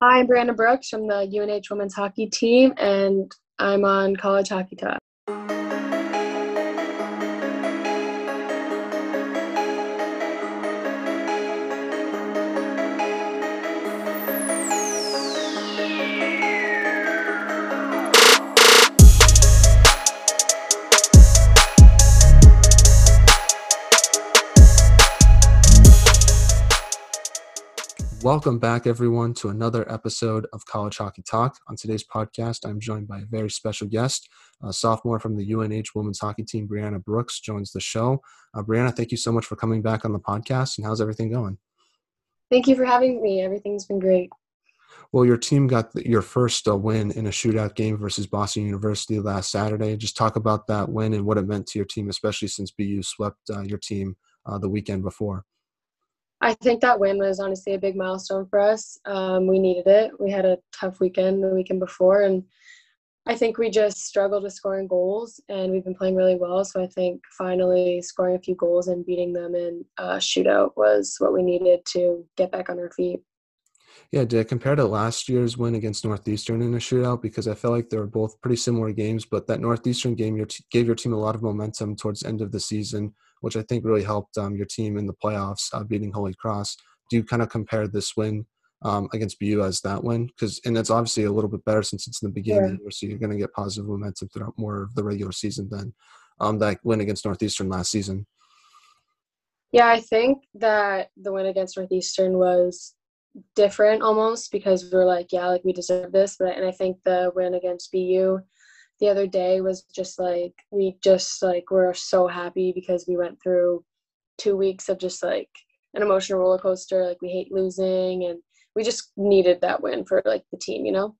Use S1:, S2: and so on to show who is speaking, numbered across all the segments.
S1: Hi, I'm Brianna Brooks from the UNH women's hockey team, and I'm on College Hockey Talk.
S2: Welcome back, everyone, to another episode of College Hockey Talk. On today's podcast, I'm joined by a very special guest. A sophomore from the UNH women's hockey team, Brianna Brooks, joins the show. Uh, Brianna, thank you so much for coming back on the podcast. And how's everything going?
S1: Thank you for having me. Everything's been great.
S2: Well, your team got the, your first uh, win in a shootout game versus Boston University last Saturday. Just talk about that win and what it meant to your team, especially since BU swept uh, your team uh, the weekend before.
S1: I think that win was honestly a big milestone for us. Um, we needed it. We had a tough weekend the weekend before, and I think we just struggled with scoring goals, and we've been playing really well. So I think finally scoring a few goals and beating them in a shootout was what we needed to get back on our feet.
S2: Yeah, did I compare to last year's win against Northeastern in a shootout? Because I felt like they were both pretty similar games, but that Northeastern game gave your team a lot of momentum towards the end of the season which I think really helped um, your team in the playoffs, uh, beating Holy Cross. Do you kind of compare this win um, against BU as that win? Because and it's obviously a little bit better since it's in the beginning yeah. of the year, so you're going to get positive momentum throughout more of the regular season than um, that win against Northeastern last season.
S1: Yeah, I think that the win against Northeastern was different almost because we are like, yeah, like we deserve this. But and I think the win against BU the other day was just like we just like were so happy because we went through two weeks of just like an emotional roller coaster like we hate losing and we just needed that win for like the team you know?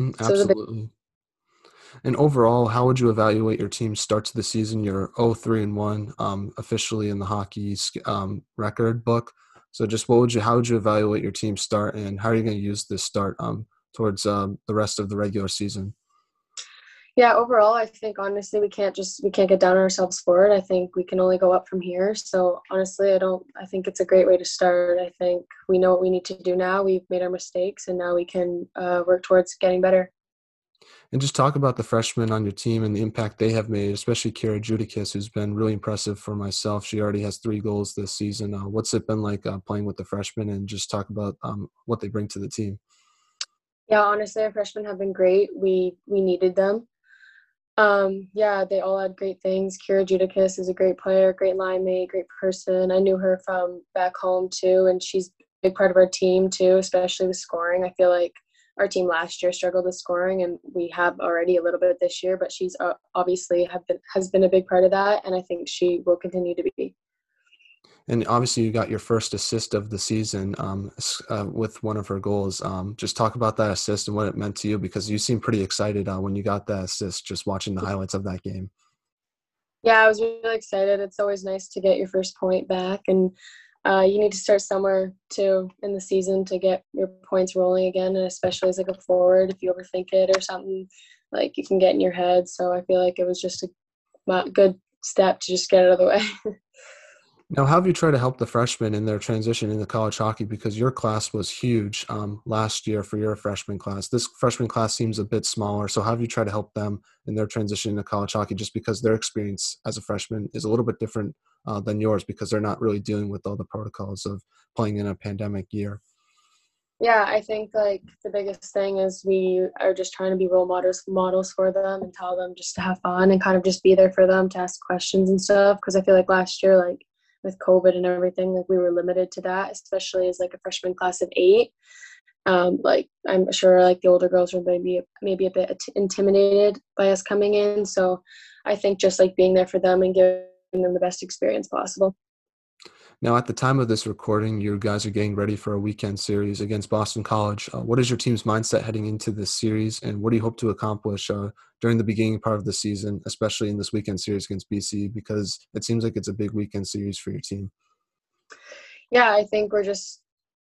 S2: Mm, absolutely. So and overall how would you evaluate your team starts the season you're 3 and 1 um, officially in the hockey um, record book? So just what would you how would you evaluate your team start and how are you going to use this start um, towards um, the rest of the regular season
S1: yeah overall i think honestly we can't just we can't get down on ourselves for it i think we can only go up from here so honestly i don't i think it's a great way to start i think we know what we need to do now we've made our mistakes and now we can uh, work towards getting better
S2: and just talk about the freshmen on your team and the impact they have made, especially Kira Juodikis, who's been really impressive for myself. She already has three goals this season. Uh, what's it been like uh, playing with the freshmen and just talk about um, what they bring to the team?
S1: Yeah, honestly, our freshmen have been great. We we needed them. Um, yeah, they all had great things. Kira Juodikis is a great player, great line mate, great person. I knew her from back home too, and she's a big part of our team too, especially with scoring. I feel like our team last year struggled with scoring, and we have already a little bit this year. But she's uh, obviously have been has been a big part of that, and I think she will continue to be
S2: and obviously you got your first assist of the season um, uh, with one of her goals. Um, just talk about that assist and what it meant to you because you seemed pretty excited uh, when you got that assist. Just watching the highlights of that game.
S1: Yeah, I was really excited. It's always nice to get your first point back, and uh, you need to start somewhere too in the season to get your points rolling again. And especially as like a forward, if you overthink it or something, like you can get in your head. So I feel like it was just a good step to just get out of the way.
S2: Now, how have you tried to help the freshmen in their transition into college hockey? Because your class was huge um, last year for your freshman class. This freshman class seems a bit smaller. So, how have you tried to help them in their transition into college hockey? Just because their experience as a freshman is a little bit different uh, than yours, because they're not really dealing with all the protocols of playing in a pandemic year.
S1: Yeah, I think like the biggest thing is we are just trying to be role models models for them and tell them just to have fun and kind of just be there for them to ask questions and stuff. Because I feel like last year, like with COVID and everything, like we were limited to that, especially as like a freshman class of eight. Um, like I'm sure like the older girls were maybe maybe a bit intimidated by us coming in. So I think just like being there for them and giving them the best experience possible.
S2: Now, at the time of this recording, you guys are getting ready for a weekend series against Boston College. Uh, what is your team's mindset heading into this series, and what do you hope to accomplish uh, during the beginning part of the season, especially in this weekend series against BC? Because it seems like it's a big weekend series for your team.
S1: Yeah, I think we're just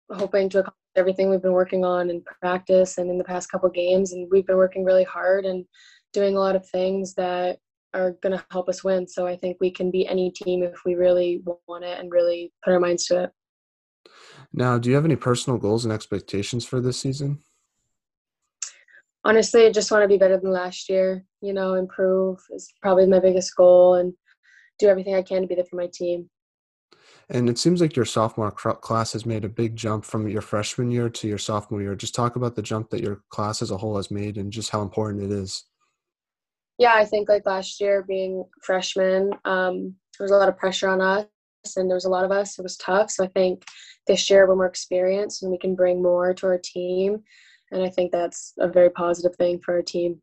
S1: hoping to accomplish everything we've been working on in practice and in the past couple games, and we've been working really hard and doing a lot of things that are going to help us win. So I think we can beat any team if we really want it and really put our minds to it.
S2: Now, do you have any personal goals and expectations for this season?
S1: honestly, I just want to be better than last year. You know, improve is probably my biggest goal, and do everything I can to be there for my team.
S2: And it seems like your sophomore class has made a big jump from your freshman year to your sophomore year. Just talk about the jump that your class as a whole has made and just how important it is.
S1: Yeah, I think like last year being freshmen, um, there was a lot of pressure on us and there was a lot of us. It was tough. So I think this year we're more experienced and we can bring more to our team. And I think that's a very positive thing for our team.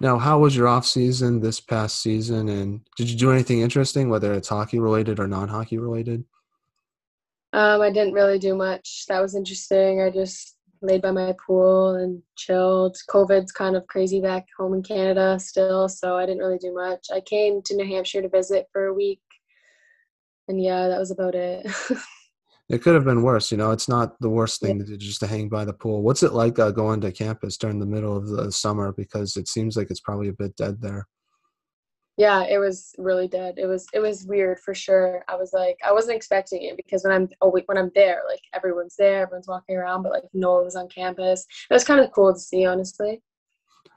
S2: Now, how was your off season this past season, and did you do anything interesting, whether it's hockey related or non-hockey related?
S1: Um, I didn't really do much. That was interesting. I just laid by my pool and chilled. COVID's kind of crazy back home in Canada still, so I didn't really do much. I came to New Hampshire to visit for a week, and yeah, that was about it.
S2: it could have been worse. You know, it's not the worst thing yeah. to do just to hang by the pool. What's it like uh, going to campus during the middle of the summer? Because it seems like it's probably a bit dead there.
S1: Yeah, it was really dead. It was it was weird for sure. I was like, I wasn't expecting it because when I'm oh, when I'm there, like everyone's there, everyone's walking around, but like no one was on campus. It was kind of cool to see, honestly.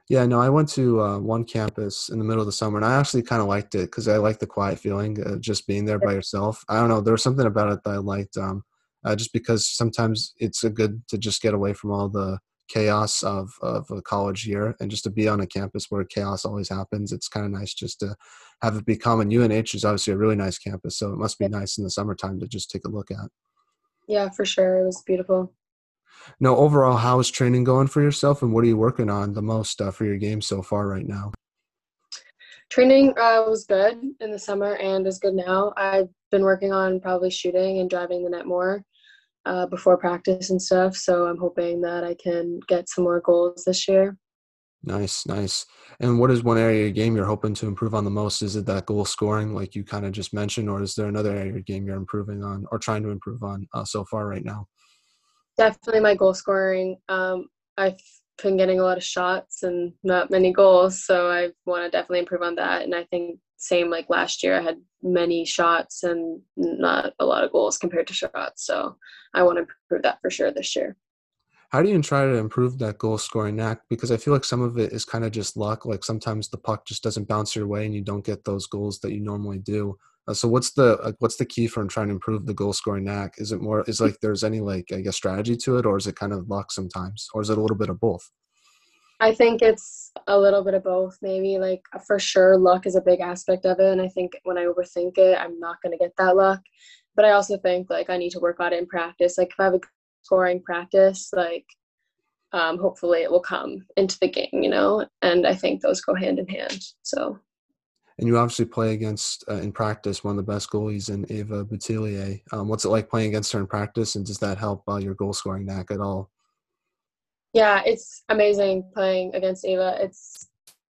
S2: Yeah, no, I went to uh, one campus in the middle of the summer, and I actually kind of liked it because I like the quiet feeling, uh, just being there by yourself. I don't know, there was something about it that I liked, um, uh, just because sometimes it's a good to just get away from all the chaos of of a college year, and just to be on a campus where chaos always happens. It's kind of nice just to have it be common UNH is obviously a really nice campus, so it must be nice in the summertime to just take a look at.
S1: Yeah, for sure, it was beautiful.
S2: Now, overall, how is training going for yourself, and what are you working on the most uh, for your game so far right now?
S1: Training uh, was good in the summer and is good now. I've been working on probably shooting and driving the net more uh, before practice and stuff. So I'm hoping that I can get some more goals this year.
S2: Nice, nice. And what is one area of game you're hoping to improve on the most? Is it that goal scoring, like you kind of just mentioned, or is there another area of game you're improving on or trying to improve on uh, so far right now?
S1: Definitely my goal scoring. Um, I've been getting a lot of shots and not many goals, so I want to definitely improve on that. And I think same like last year, I had many shots and not a lot of goals compared to shots. So I want to improve that for sure this year.
S2: How do you try to improve that goal scoring knack? Because I feel like some of it is kind of just luck. Like sometimes the puck just doesn't bounce your way and you don't get those goals that you normally do. Uh, so what's the uh, what's the key for trying to improve the goal scoring knack? Is it more is like there's any like I guess strategy to it, or is it kind of luck sometimes, or is it a little bit of both?
S1: I think it's a little bit of both. Maybe like for sure, luck is a big aspect of it, and I think when I overthink it, I'm not going to get that luck. But I also think like I need to work on it in practice. Like if I have a scoring practice, like um, hopefully it will come into the game, you know. And I think those go hand in hand. So
S2: and you obviously play against uh, in practice one of the best goalies in Ava Boutilier. Um, what's it like playing against her in practice, and does that help uh, your goal scoring knack at all?
S1: Yeah, it's amazing playing against Ava. It's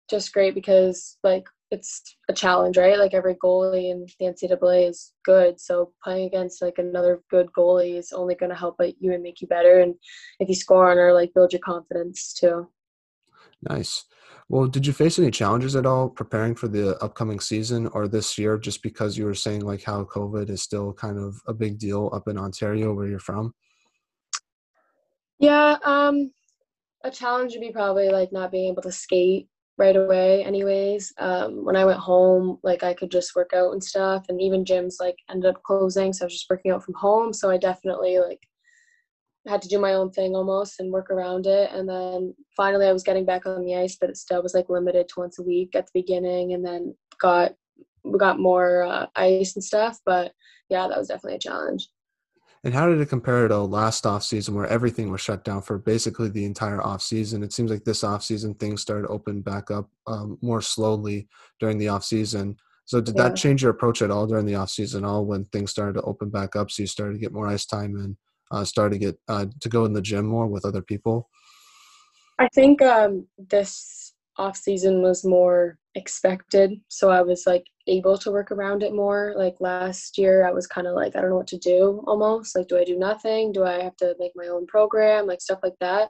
S1: just great because like it's a challenge, right? Like every goalie in the NCAA is good, so playing against like another good goalie is only going to help you and make you better. And if you score on her, like build your confidence too.
S2: Nice. Well, did you face any challenges at all preparing for the upcoming season or this year just because you were saying like how COVID is still kind of a big deal up in Ontario where you're from?
S1: Yeah, um a challenge would be probably like not being able to skate right away anyways. Um when I went home, like I could just work out and stuff and even gyms like ended up closing, so I was just working out from home, so I definitely like had to do my own thing almost and work around it. And then finally, I was getting back on the ice, but it still was like limited to once a week at the beginning, and then got we got more uh, ice and stuff. But yeah, that was definitely a challenge.
S2: And how did it compare to last off season where everything was shut down for basically the entire off season? It seems like this off season things started to open back up um, more slowly during the off season. So did yeah. that change your approach at all during the off season? All when things started to open back up, so you started to get more ice time and uh, started to get uh, to go in the gym more with other people?
S1: I think um, this off season was more expected, so I was like able to work around it more. Like last year, I was kind of like I don't know what to do almost. Like, do I do nothing? Do I have to make my own program? Like stuff like that.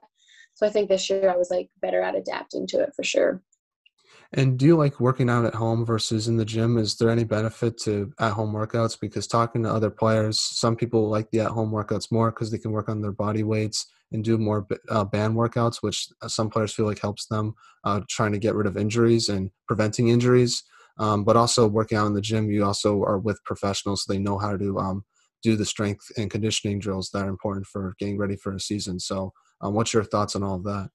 S1: So I think this year I was like better at adapting to it for sure.
S2: And do you like working out at home versus in the gym? Is there any benefit to at home workouts? Because talking to other players, some people like the at home workouts more because they can work on their body weights and do more uh, band workouts, which some players feel like helps them uh, trying to get rid of injuries and preventing injuries. Um, but also working out in the gym, you also are with professionals, so they know how to um, do the strength and conditioning drills that are important for getting ready for a season. So, um, what's your thoughts on all of that?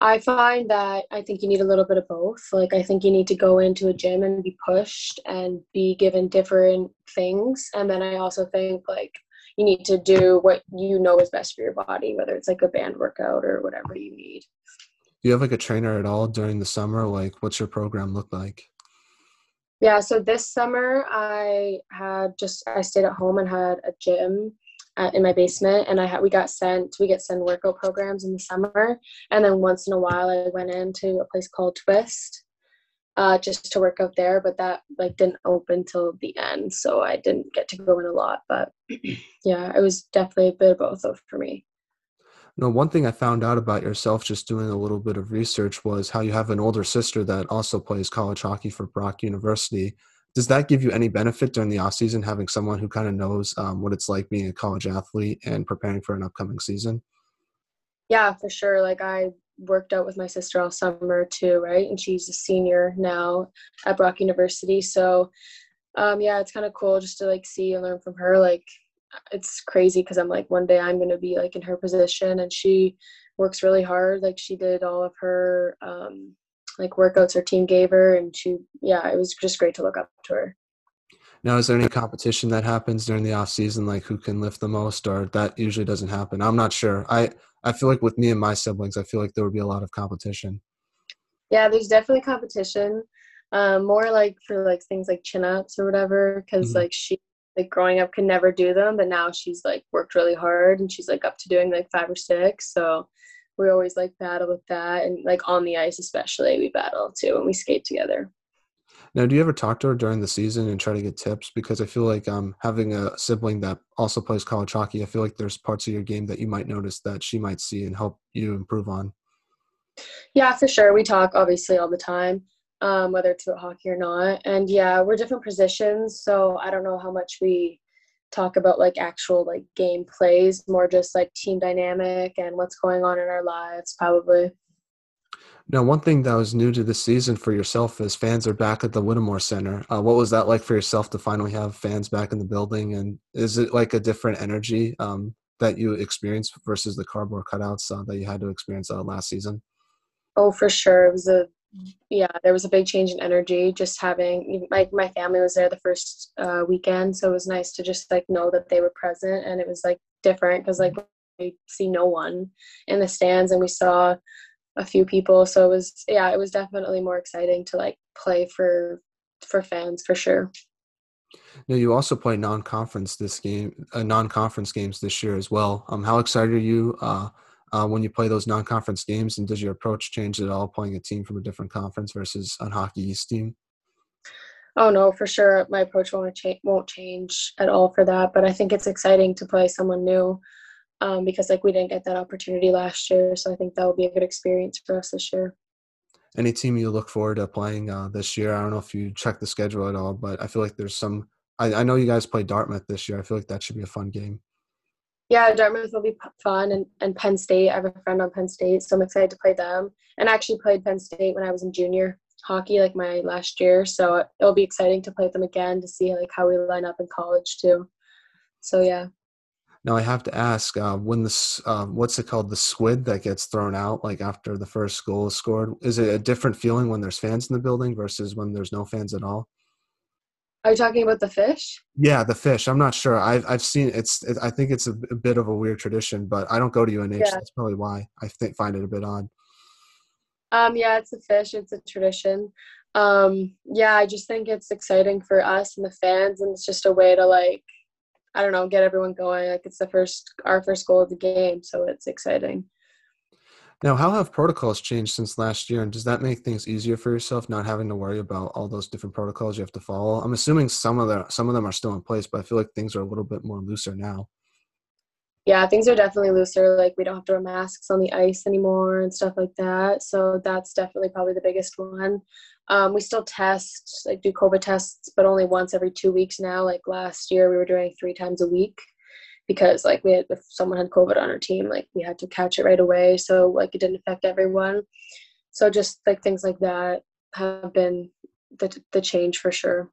S1: I find that I think you need a little bit of both. Like, I think you need to go into a gym and be pushed and be given different things. And then I also think, like, you need to do what you know is best for your body, whether it's like a band workout or whatever you need.
S2: Do you have like a trainer at all during the summer? Like, what's your program look like?
S1: Yeah, so this summer I had just I stayed at home and had a gym at, in my basement, and I had we got sent we get sent workout programs in the summer, and then once in a while I went into a place called Twist, uh, just to work out there, but that like didn't open till the end, so I didn't get to go in a lot. But yeah, it was definitely a bit of both of for me.
S2: No, one thing I found out about yourself just doing a little bit of research was how you have an older sister that also plays college hockey for Brock University. Does that give you any benefit during the off season having someone who kind of knows um, what it's like being a college athlete and preparing for an upcoming season?
S1: Yeah, for sure. Like I worked out with my sister all summer too, right? And she's a senior now at Brock University. So um, yeah, it's kind of cool just to like see and learn from her. Like it's crazy because I'm like one day I'm gonna be like in her position and she works really hard. Like she did all of her um like workouts her team gave her and she yeah, it was just great to look up to her.
S2: Now is there any competition that happens during the off season like who can lift the most or that usually doesn't happen? I'm not sure. I I feel like with me and my siblings I feel like there would be a lot of competition.
S1: Yeah, there's definitely competition. Um, more like for like things like chin ups or whatever because mm-hmm. like she like growing up could never do them but now she's like worked really hard and she's like up to doing like five or six so we always like battle with that and like on the ice especially we battle too and we skate together.
S2: Now do you ever talk to her during the season and try to get tips? Because i feel like um, having a sibling that also plays college hockey i feel like there's parts of your game that you might notice that she might see and help you improve on.
S1: Yeah for sure. We talk obviously all the time um, whether it's about hockey or not. And yeah, we're different positions, so I don't know how much we talk about like actual like game plays, more just like team dynamic and what's going on in our lives, probably.
S2: Now, one thing that was new to this season for yourself is fans are back at the Whittemore Center. Uh, what was that like for yourself to finally have fans back in the building? And is it like a different energy um, that you experienced versus the cardboard cutouts uh, that you had to experience uh, last season?
S1: Oh, for sure. It was a yeah there was a big change in energy just having my, my family was there the first uh, weekend so it was nice to just like know that they were present and it was like different because like we see no one in the stands and we saw a few people so it was yeah it was definitely more exciting to like play for for fans for sure.
S2: Now you also play non-conference this game uh, non-conference games this year as well. Um how excited are you uh uh, when you play those non-conference games, and does your approach change at all playing a team from a different conference versus a Hockey East team?
S1: Oh no, for sure, my approach won't change won't change at all for that. But I think it's exciting to play someone new um, because like we didn't get that opportunity last year, so I think that will be a good experience for us this year.
S2: Any team you look forward to playing uh, this year? I don't know if you check the schedule at all, but I feel like there's some. I, I know you guys play Dartmouth this year. I feel like that should be a fun game
S1: yeah, Dartmouth will be fun, and, and Penn State. I have a friend on Penn State, so I'm excited to play them. And I actually played Penn State when I was in junior hockey, like my last year. So it'll be exciting to play them again to see like how we line up in college too. So yeah.
S2: Now I have to ask, uh, when this, uh, what's it called, the squid that gets thrown out, like after the first goal is scored, is it a different feeling when there's fans in the building versus when there's no fans at all?
S1: Are you talking about the fish?
S2: Yeah, the fish. I'm not sure. I've I've seen it's. It, I think it's a, a, bit of a weird tradition, but I don't go to UNH. Yeah. That's probably why I think find it a bit odd.
S1: Um. Yeah, it's a fish. It's a tradition. Um. Yeah, I just think it's exciting for us and the fans, and it's just a way to like, I don't know, get everyone going. Like it's the first our first goal of the game, so it's exciting.
S2: Now, how have protocols changed since last year, and does that make things easier for yourself, not having to worry about all those different protocols you have to follow? I'm assuming some of the some of them are still in place, but I feel like things are a little bit more looser now.
S1: Yeah, things are definitely looser. Like we don't have to wear masks on the ice anymore and stuff like that. So that's definitely probably the biggest one. Um, we still test, like do COVID tests, but only once every two weeks now. Like last year, we were doing three times a week because like we had if someone had COVID on our team, like we had to catch it right away. So like it didn't affect everyone. So just like things like that have been the the change for sure.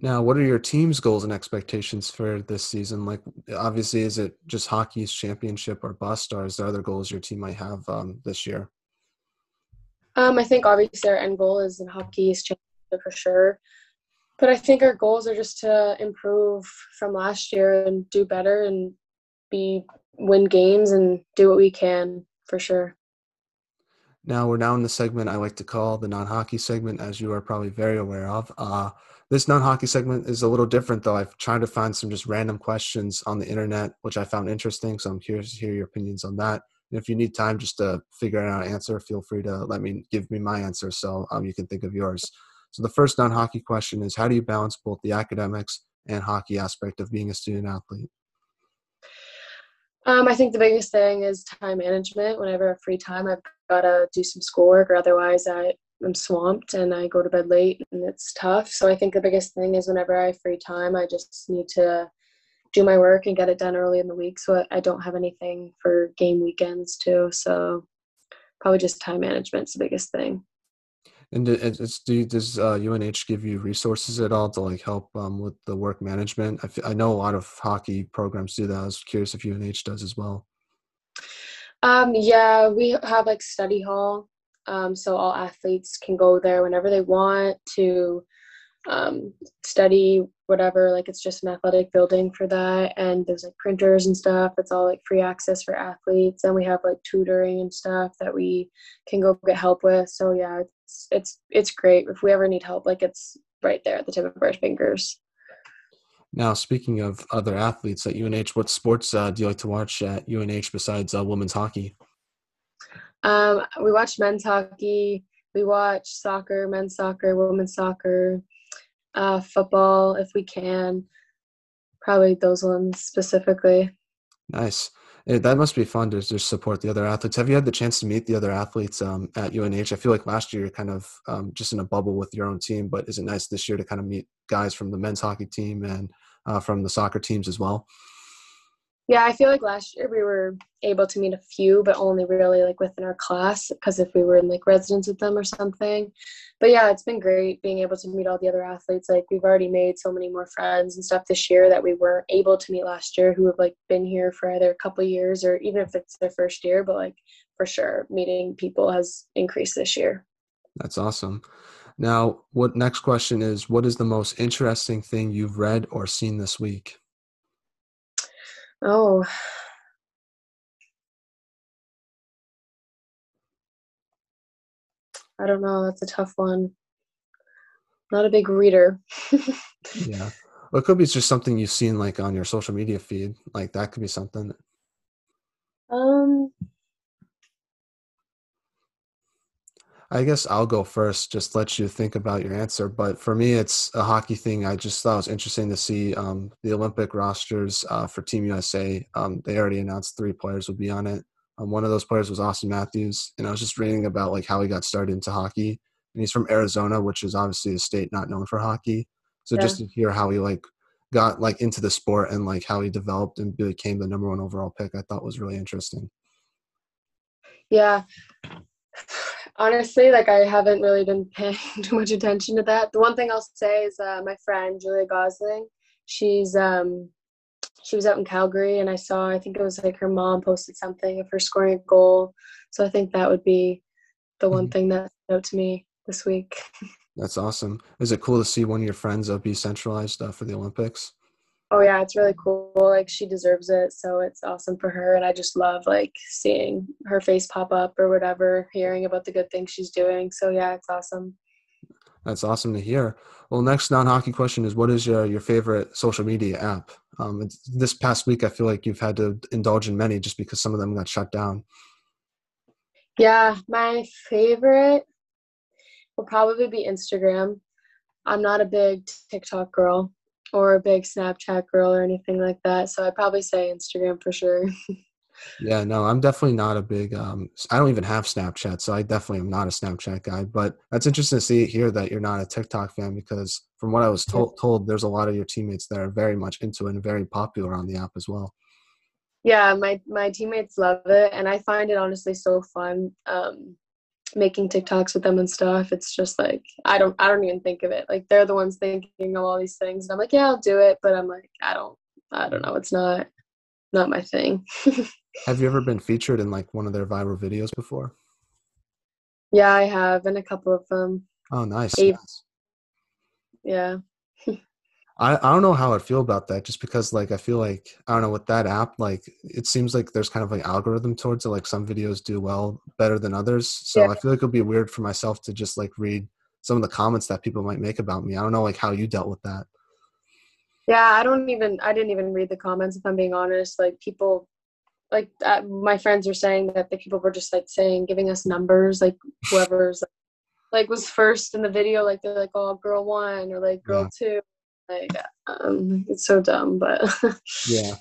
S2: Now, what are your team's goals and expectations for this season? Like, obviously, is it just Hockey East championship or bust, or is there other goals your team might have um, this year?
S1: Um, I think obviously our end goal is in Hockey East championship for sure but I think our goals are just to improve from last year and do better and be win games and do what we can for sure.
S2: Now we're now in the segment I like to call the non-hockey segment, as you are probably very aware of. Uh, this non-hockey segment is a little different, though. I've tried to find some just random questions on the internet, which I found interesting. So I'm curious to hear your opinions on that. And if you need time just to figure out an answer, feel free to let me give me my answer so um, you can think of yours. So the first non-hockey question is how do you balance both the academics and hockey aspect of being a student athlete?
S1: Um, I think the biggest thing is time management. Whenever I have free time, I've got to do some schoolwork, or otherwise I am swamped and I go to bed late, and it's tough. So I think the biggest thing is whenever I have free time, I just need to do my work and get it done early in the week, so I don't have anything for game weekends too. So probably just time management's the biggest thing.
S2: And it's, do does uh, UNH give you resources at all to like help um, with the work management? I, f- I know a lot of hockey programs do that. I was curious if UNH does as well.
S1: Um, yeah, we have like study hall, um, so all athletes can go there whenever they want to um, study whatever. Like it's just an athletic building for that, and there's like printers and stuff. It's all like free access for athletes, and we have like tutoring and stuff that we can go get help with. So yeah, it's it's it's great. If we ever need help, like it's right there at the tip of our fingers.
S2: Now, speaking of other athletes at UNH, what sports uh, do you like to watch at UNH besides uh, women's hockey?
S1: Um, we watch men's hockey. We watch soccer, men's soccer, women's soccer, uh, football if we can. Probably those ones specifically.
S2: Nice. Eh, that must be fun to just support the other athletes. Have you had the chance to meet the other athletes um, at UNH? I feel like last year you're kind of um, just in a bubble with your own team, but is it nice this year to kind of meet guys from the men's hockey team and uh, from the soccer teams as well?
S1: Yeah, I feel like last year we were able to meet a few, but only really like within our class because if we were in like residence with them or something. But yeah, it's been great being able to meet all the other athletes. Like we've already made so many more friends and stuff this year that we weren't able to meet last year who have like been here for either a couple years or even if it's their first year, but like for sure meeting people has increased this year.
S2: That's awesome. Now, what next question is what is the most interesting thing you've read or seen this week?
S1: Oh. I don't know. That's a tough one. Not a big reader.
S2: yeah. Well, it could be just something you've seen like on your social media feed. Like that could be something.
S1: Um
S2: I guess I'll go first, just let you think about your answer. But for me, it's a hockey thing. I just thought it was interesting to see um, the Olympic rosters uh, for Team USA. Um, they already announced three players would be on it. Um, one of those players was Auston Matthews, and I was just reading about like how he got started into hockey. And he's from Arizona, which is obviously a state not known for hockey. So yeah. just to hear how he like got like into the sport and like how he developed and became the number one overall pick, I thought was really interesting.
S1: Yeah, honestly, like I haven't really been paying too much attention to that. The one thing I'll say is uh, my friend Julia Gosling. She's um, she was out in Calgary, and I saw I think it was like her mom posted something of her scoring a goal. So I think that would be the one mm-hmm. thing that stood out to me this week.
S2: That's awesome. Is it cool to see one of your friends uh, be centralized uh, for the Olympics?
S1: Oh yeah it's really cool like she deserves it so it's awesome for her and i just love like seeing her face pop up or whatever hearing about the good things she's doing so yeah it's awesome.
S2: That's awesome to hear. Well next non-hockey question is what is your, your favorite social media app? Um, this past week i feel like you've had to indulge in many just because some of them got shut down.
S1: Yeah my favorite will probably be instagram. I'm not a big tiktok girl or a big Snapchat girl or anything like that. So I'd probably say Instagram for sure.
S2: Yeah, no, I'm definitely not a big. Um, I don't even have Snapchat, so I definitely am not a Snapchat guy. But that's interesting to see here that you're not a TikTok fan because from what I was told, told there's a lot of your teammates that are very much into it and very popular on the app as well.
S1: Yeah, my my teammates love it, and I find it honestly so fun. Um, making TikToks with them and stuff. It's just like I don't I don't even think of it. Like they're the ones thinking of all these things. And I'm like, yeah, I'll do it, but I'm like, I don't I don't know. It's not not my thing.
S2: have you ever been featured in like one of their viral videos before?
S1: Yeah, I have in a couple of them.
S2: Oh, nice.
S1: nice. Yeah.
S2: I, I don't know how I feel about that just because like I feel like I don't know with that app like it seems like there's kind of like algorithm towards it like some videos do well better than others. So yeah. I feel like it'd be weird for myself to just like read some of the comments that people might make about me. I don't know like how you dealt with that.
S1: Yeah I don't even I didn't even read the comments if I'm being honest. Like people like uh, my friends were saying that the people were just like saying giving us numbers like whoever's like was first in the video like they're like oh girl one or like girl yeah. two like um, it's so dumb, but
S2: yeah.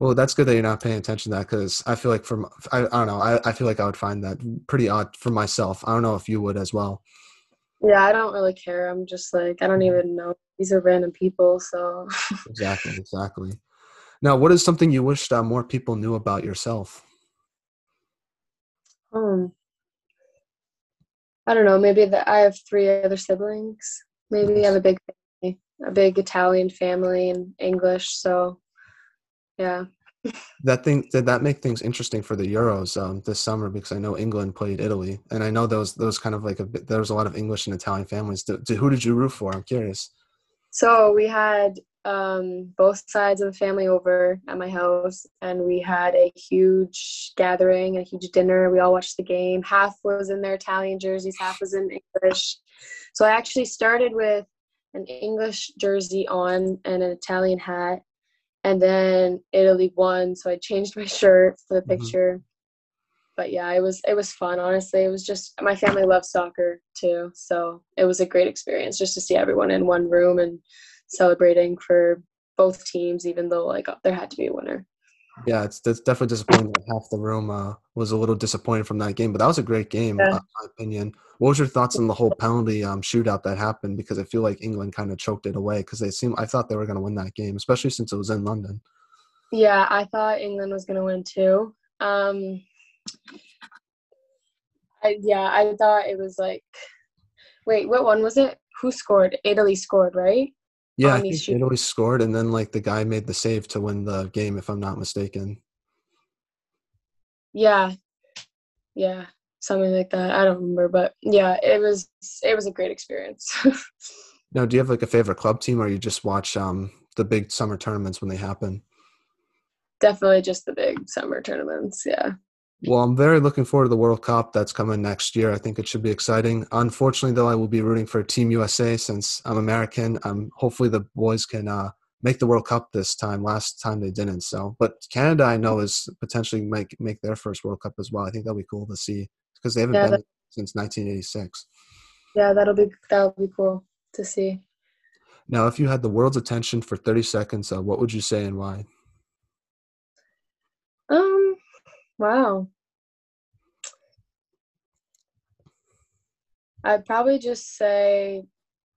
S2: Well, that's good that you're not paying attention to that because I feel like from I, I don't know I, I feel like I would find that pretty odd for myself. I don't know if you would as well.
S1: Yeah, I don't really care. I'm just like I don't even know. These are random people, so
S2: exactly, exactly. Now, what is something you wish that more people knew about yourself?
S1: Um, I don't know. Maybe that I have three other siblings. Maybe I have a big a big Italian family and English. So, yeah.
S2: that thing did that make things interesting for the Euros um, this summer because I know England played Italy, and I know those those kind of like a bit, there was a lot of English and Italian families. Do, do, who did you root for? I'm curious.
S1: So we had um, both sides of the family over at my house, and we had a huge gathering, a huge dinner. We all watched the game. Half was in their Italian jerseys, half was in English. So I actually started with an English jersey on and an Italian hat. And then Italy won, so I changed my shirt for the mm-hmm. picture. Mm-hmm. But yeah, it was it was fun. Honestly, it was just my family loves soccer too, so it was a great experience just to see everyone in one room and celebrating for both teams, even though like there had to be a winner.
S2: Yeah, it's, it's definitely disappointing that half the room uh, was a little disappointed from that game, but that was a great game, yeah. uh, in my opinion. What was your thoughts on the whole penalty um, shootout that happened? Because I feel like England kind of choked it away because they seem I thought they were going to win that game, especially since it was in London.
S1: Yeah, I thought England was going to win too. Um, I, yeah, I thought it was like, wait, what one was it? Who scored? Italy scored, right?
S2: Yeah, I think Italy scored, and then like the guy made the save to win the game, if I'm not mistaken.
S1: Yeah, yeah something like that. I don't remember, but yeah, it was it was a great experience.
S2: now, do you have like a favorite club team, or you just watch um, the big summer tournaments when they happen?
S1: Definitely just the big summer tournaments. Yeah.
S2: Well, I'm very looking forward to the World Cup that's coming next year. I think it should be exciting. Unfortunately, though, I will be rooting for Team USA since I'm American. Um, hopefully, the boys can uh, make the World Cup this time. Last time they didn't. So, but Canada, I know, is potentially make make their first World Cup as well. I think that'll be cool to see because they haven't yeah, been since 1986.
S1: Yeah, that'll be that'll be cool to see.
S2: Now, if you had the world's attention for 30 seconds, uh, what would you say and why?
S1: Um, wow. I'd probably just say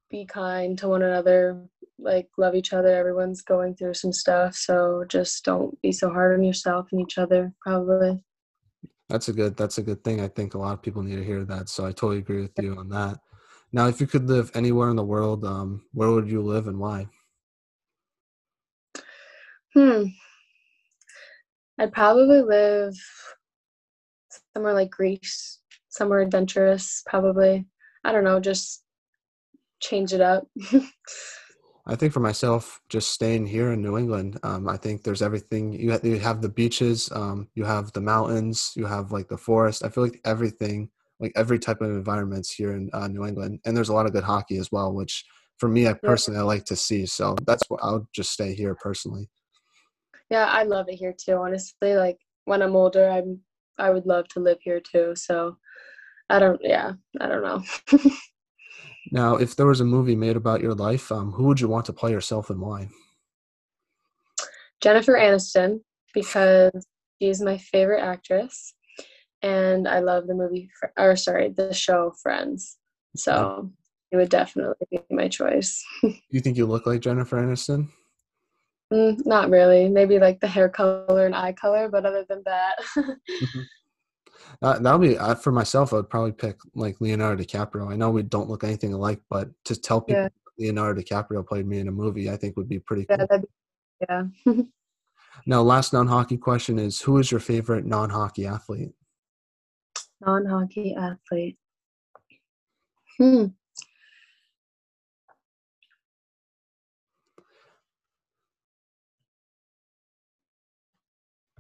S1: be kind to one another, like love each other. Everyone's going through some stuff, so just don't be so hard on yourself and each other, probably.
S2: That's a good that's a good thing. I think a lot of people need to hear that. So I totally agree with you on that. Now, if you could live anywhere in the world, um, where would you live and why?
S1: Hmm. I'd probably live somewhere like Greece, somewhere adventurous, probably. I don't know, just change it up.
S2: I think for myself, just staying here in New England, um, I think there's everything. You have, you have the beaches, um, you have the mountains, you have like the forest. I feel like everything, like every type of environments here in uh, New England, and there's a lot of good hockey as well, which for me, I personally I like to see. So that's what I'll just stay here personally.
S1: Yeah, I love it here too. Honestly, like when I'm older, I'm I would love to live here too. So I don't. Yeah, I don't know.
S2: Now, if there was a movie made about your life, um, who would you want to play yourself and why?
S1: Jennifer Aniston, because She's my favorite actress, and I love the movie, or sorry, the show Friends. So it would definitely be my choice.
S2: Do you think you look like Jennifer Aniston?
S1: Mm, not really. Maybe like the hair color and eye color, but other than that.
S2: mm-hmm. uh, that'll be uh, for myself. I'd probably pick like Leonardo DiCaprio. I know we don't look anything alike, but to tell people yeah. Leonardo DiCaprio played me in a movie, I think would be pretty cool.
S1: Yeah. yeah.
S2: now, last non-hockey question is: Who is your favorite non-hockey athlete?
S1: Non-hockey athlete. Hmm.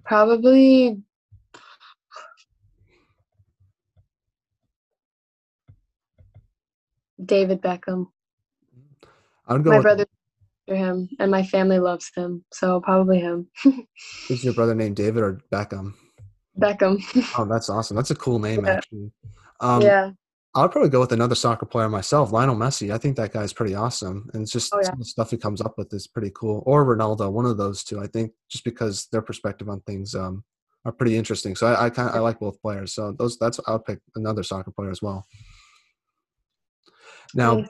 S1: Probably David Beckham.
S2: I would go.
S1: My brother him, and my family loves him, so probably him.
S2: is your brother named David or Beckham?
S1: Beckham.
S2: oh, that's awesome. That's a cool name,
S1: yeah.
S2: actually. Um,
S1: yeah.
S2: I would probably go with another soccer player myself, Lionel Messi. I think that guy's pretty awesome, and it's just oh, yeah. the stuff he comes up with is pretty cool. Or Ronaldo, one of those two. I think just because their perspective on things um, are pretty interesting. So I, I kind I like both players. So those that's I would pick another soccer player as well. Now,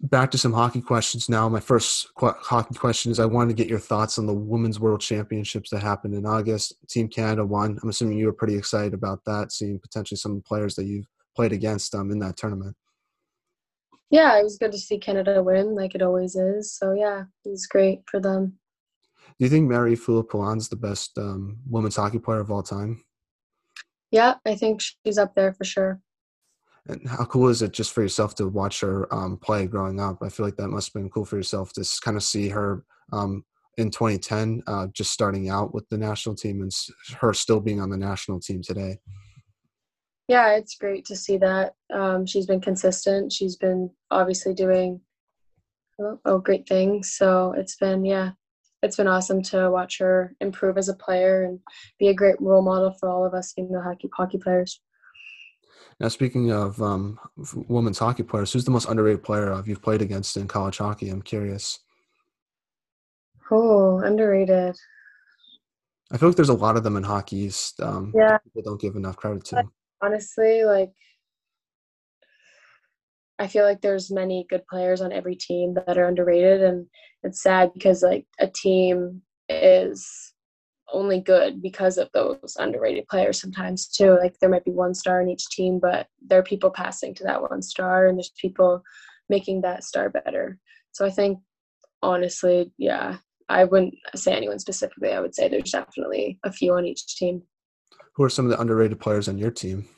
S2: back to some hockey questions. Now, my first qu- hockey question is: I wanted to get your thoughts on the Women's World Championships that happened in August. Team Canada won. I'm assuming you were pretty excited about that, seeing potentially some players that you've played against them in that tournament.
S1: Yeah, it was good to see Canada win, like it always is. So yeah, it was great for them.
S2: Do you think Poulin is the best um, women's hockey player of all time?
S1: Yeah, I think she's up there for sure.
S2: And how cool is it just for yourself to watch her um, play growing up? I feel like that must have been cool for yourself to kind of see her um, in 2010, uh, just starting out with the national team, and her still being on the national team today
S1: yeah, it's great to see that. Um, she's been consistent. She's been obviously doing oh, oh, great things. So it's been yeah, it's been awesome to watch her improve as a player and be a great role model for all of us female hockey hockey players.
S2: Now, speaking of um, women's hockey players, who's the most underrated player of you've played against in college hockey? I'm curious.
S1: Oh, underrated.
S2: I feel like there's a lot of them in hockey. Um,
S1: yeah,
S2: people don't give enough credit to
S1: honestly like I feel like there's many good players on every team that are underrated and it's sad because like a team is only good because of those underrated players sometimes too. Like there might be one star in each team, but there are people passing to that one star and there's people making that star better. So I think honestly, yeah, I wouldn't say anyone specifically. I would say there's definitely a few on each team.
S2: Who are some of the underrated players on your team?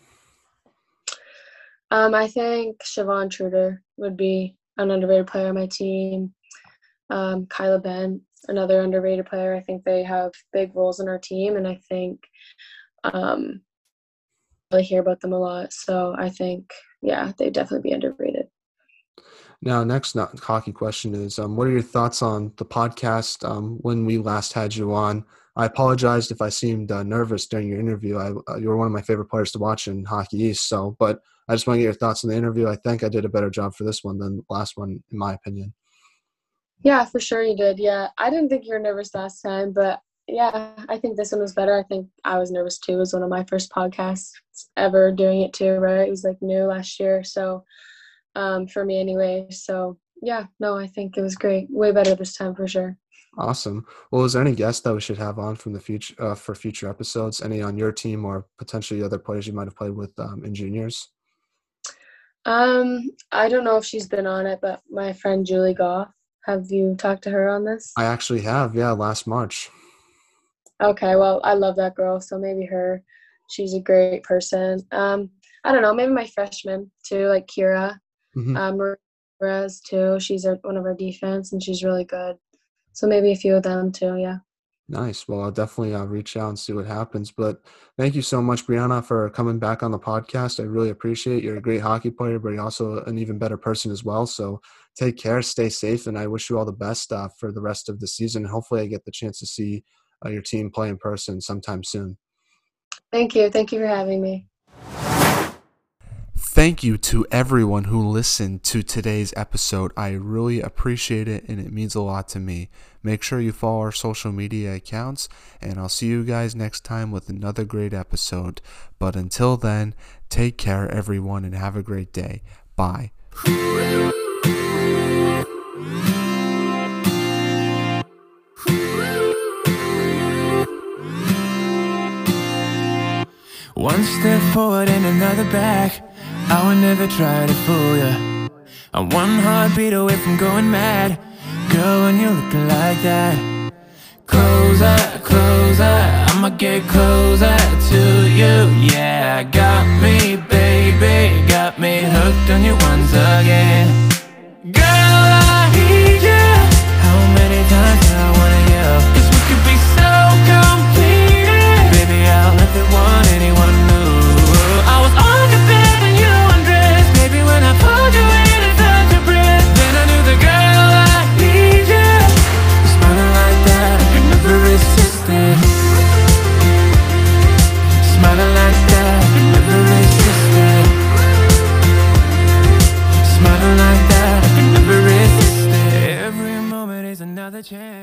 S1: Um, I think Siobhan Truder would be an underrated player on my team. Um, Kyla Ben, another underrated player. I think they have big roles in our team, and I think um, I really hear about them a lot. So I think, yeah, they'd definitely be underrated.
S2: Now, next hockey question is: um, What are your thoughts on the podcast? Um, when we last had you on, I apologized if I seemed uh, nervous during your interview. I, uh, you were one of my favorite players to watch in Hockey East. So, but I just want to get your thoughts on the interview. I think I did a better job for this one than last one, in my opinion.
S1: Yeah, for sure you did. Yeah, I didn't think you were nervous last time, but yeah, I think this one was better. I think I was nervous too. It was one of my first podcasts ever doing it too, right? It was like new last year, so um, for me anyway. So yeah, no, I think it was great. Way better this time for sure.
S2: Awesome. Well, is there any guests that we should have on from the future uh, for future episodes? Any on your team or potentially other players you might have played with um, in juniors?
S1: Um, I don't know if she's been on it, but my friend Julie Goff. Have you talked to her on this?
S2: I actually have. Yeah, last March.
S1: Okay. Well, I love that girl, so maybe her. She's a great person. Um, I don't know. Maybe my freshman too, like Kira. Mm-hmm. Um, Perez too. She's our, one of our defense, and she's really good. So maybe a few of them too. Yeah.
S2: Nice. Well, I'll definitely uh, reach out and see what happens. But thank you so much, Brianna, for coming back on the podcast. I really appreciate it. You're a great hockey player, but you're also an even better person as well. So take care, stay safe, and I wish you all the best uh, for the rest of the season. Hopefully, I get the chance to see uh, your team play in person sometime soon.
S1: Thank you. Thank you for having me.
S3: Thank you to everyone who listened to today's episode. I really appreciate it and it means a lot to me. Make sure you follow our social media accounts, and I'll see you guys next time with another great episode. But until then, take care, everyone, and have a great day. Bye.
S4: One step forward and another back. I would never try to fool ya. I'm one heartbeat away from going mad. Girl, when you're looking like that Closer, closer, I'ma get closer to you. Yeah, got me, baby, got me hooked on you once again. Girl, I need you How many times chance.